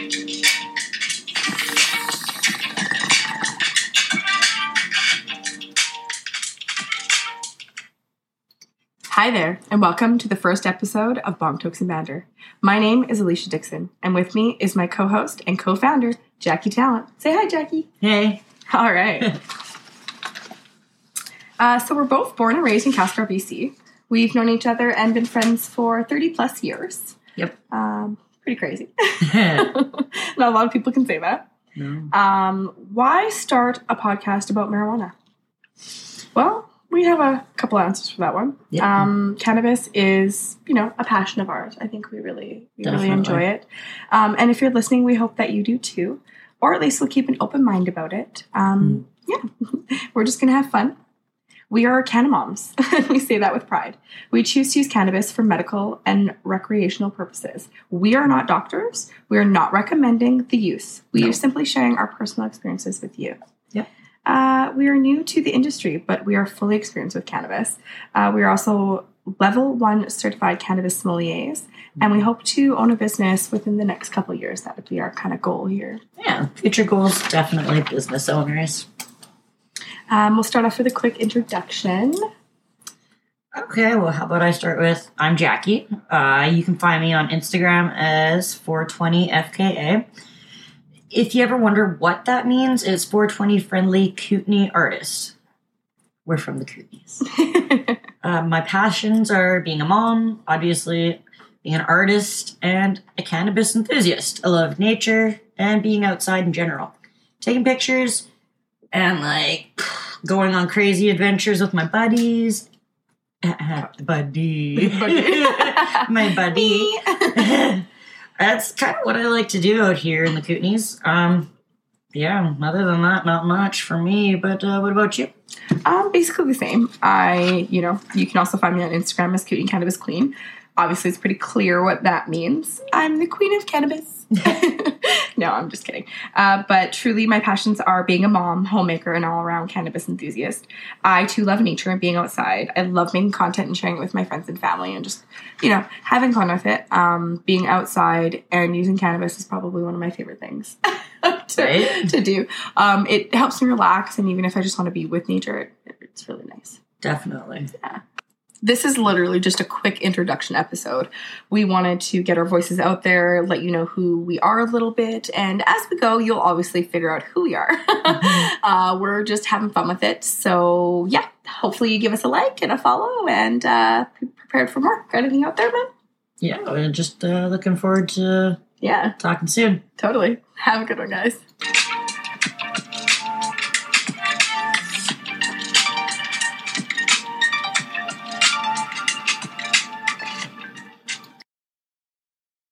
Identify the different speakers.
Speaker 1: Hi there, and welcome to the first episode of Bomb Tokes and Banter. My name is Alicia Dixon, and with me is my co host and co founder, Jackie Talent. Say hi, Jackie.
Speaker 2: Hey.
Speaker 1: All right. uh, so, we're both born and raised in Castro, BC. We've known each other and been friends for 30 plus years.
Speaker 2: Yep.
Speaker 1: Um, pretty crazy. Not a lot of people can say that. Um, why start a podcast about marijuana? Well, we have a couple answers for that one. Um, cannabis is, you know, a passion of ours. I think we really, we really enjoy it. Um, and if you're listening, we hope that you do too, or at least we'll keep an open mind about it. Um,
Speaker 2: Hmm.
Speaker 1: Yeah, we're just gonna have fun. We are canamoms. we say that with pride. We choose to use cannabis for medical and recreational purposes. We are not doctors. We are not recommending the use. We
Speaker 2: No.
Speaker 1: are simply sharing our personal experiences with you.
Speaker 2: Yep.
Speaker 1: Uh, we are new to the industry, but we are fully experienced with cannabis. Uh, we are also level one certified cannabis sommeliers, and we hope to own a business within the next couple of years. That would be our kind of goal here.
Speaker 2: Yeah. Future goals definitely business owners.
Speaker 1: Um, we'll start off with a quick introduction.
Speaker 2: Okay, well, how about I start with I'm Jackie. Uh, you can find me on Instagram as 420FKA. If you ever wonder what that means, it's 420 Friendly Kootenay Artist. We're from the Kootenays. Uh, my passions are being a mom, obviously, being an artist, and a cannabis enthusiast. I love nature and being outside in general. Taking pictures and like going on crazy adventures with my buddies. buddy.
Speaker 1: Buddy.
Speaker 2: my buddy. That's kind of what I like to do out here in the Kootenays. Um, yeah, other than that, not much for me. But uh, what about you?
Speaker 1: Um, basically the same. I, you know, you can also find me on Instagram as Kootenay Cannabis Queen. Obviously, it's pretty clear what that means. I'm the queen of cannabis. no, I'm just kidding. Uh, but truly, my passions are being a mom, homemaker, and all around cannabis enthusiast. I too love nature and being outside. I love making content and sharing it with my friends and family and just, you know, having fun with it. Um, being outside and using cannabis is probably one of my favorite things to,
Speaker 2: Right.
Speaker 1: to do. Um, it helps me relax, and even if I just want to be with nature, it, it's really nice.
Speaker 2: Definitely.
Speaker 1: This is literally just a quick introduction episode. We wanted to get our voices out there, let you know who we are a little bit, and as we go, you'll obviously figure out who we are. uh, we're just having fun with it. So, yeah, hopefully you give us a like and a follow and uh, be prepared for more. Got anything out there, man?
Speaker 2: Yeah, we're just uh, looking forward to
Speaker 1: Yeah,
Speaker 2: talking soon.
Speaker 1: totally. Have a good one, guys.